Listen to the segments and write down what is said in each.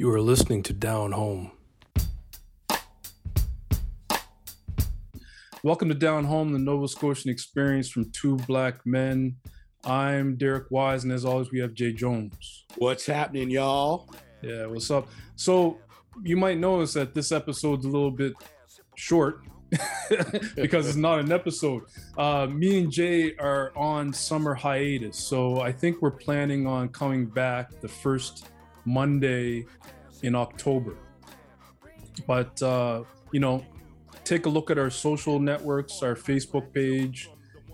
You are listening to Down Home. Welcome to Down Home, the Nova Scotian experience from two black men. I'm Derek Wise, and as always, we have Jay Jones. What's happening, y'all? Yeah, what's up? So, you might notice that this episode's a little bit short because it's not an episode. Uh, me and Jay are on summer hiatus, so I think we're planning on coming back the first Monday in October. But uh, you know, take a look at our social networks, our Facebook page,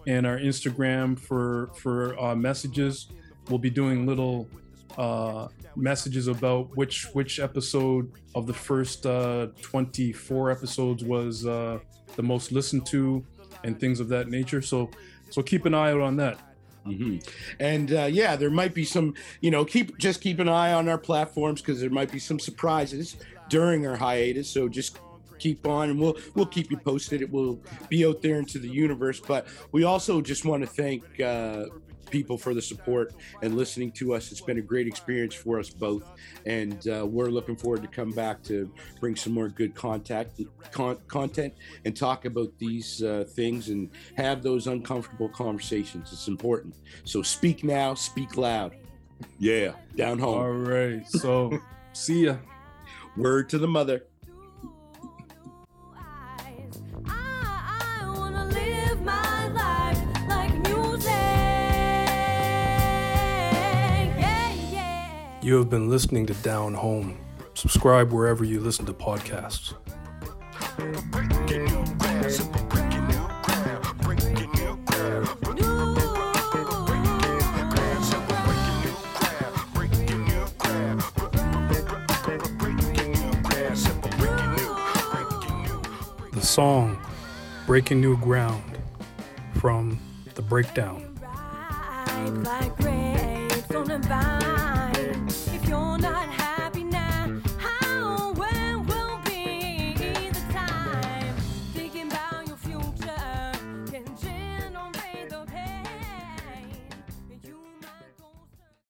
and our Instagram for for uh, messages. We'll be doing little uh, messages about which which episode of the first uh, 24 episodes was uh, the most listened to, and things of that nature. So so keep an eye out on that. Mm-hmm. And uh, yeah, there might be some, you know, keep just keep an eye on our platforms because there might be some surprises during our hiatus. So just keep on, and we'll we'll keep you posted. It will be out there into the universe. But we also just want to thank uh, people for the support and listening to us. It's been a great experience for us both, and uh, we're looking forward to come back to bring some more good contact con- content and talk about these uh, things and have those uncomfortable conversations. It's important. So speak now, speak loud. Yeah, down home. All right. So see ya. Word to the mother. You have been listening to Down Home. Subscribe wherever you listen to podcasts. The song Breaking New Ground from The Breakdown.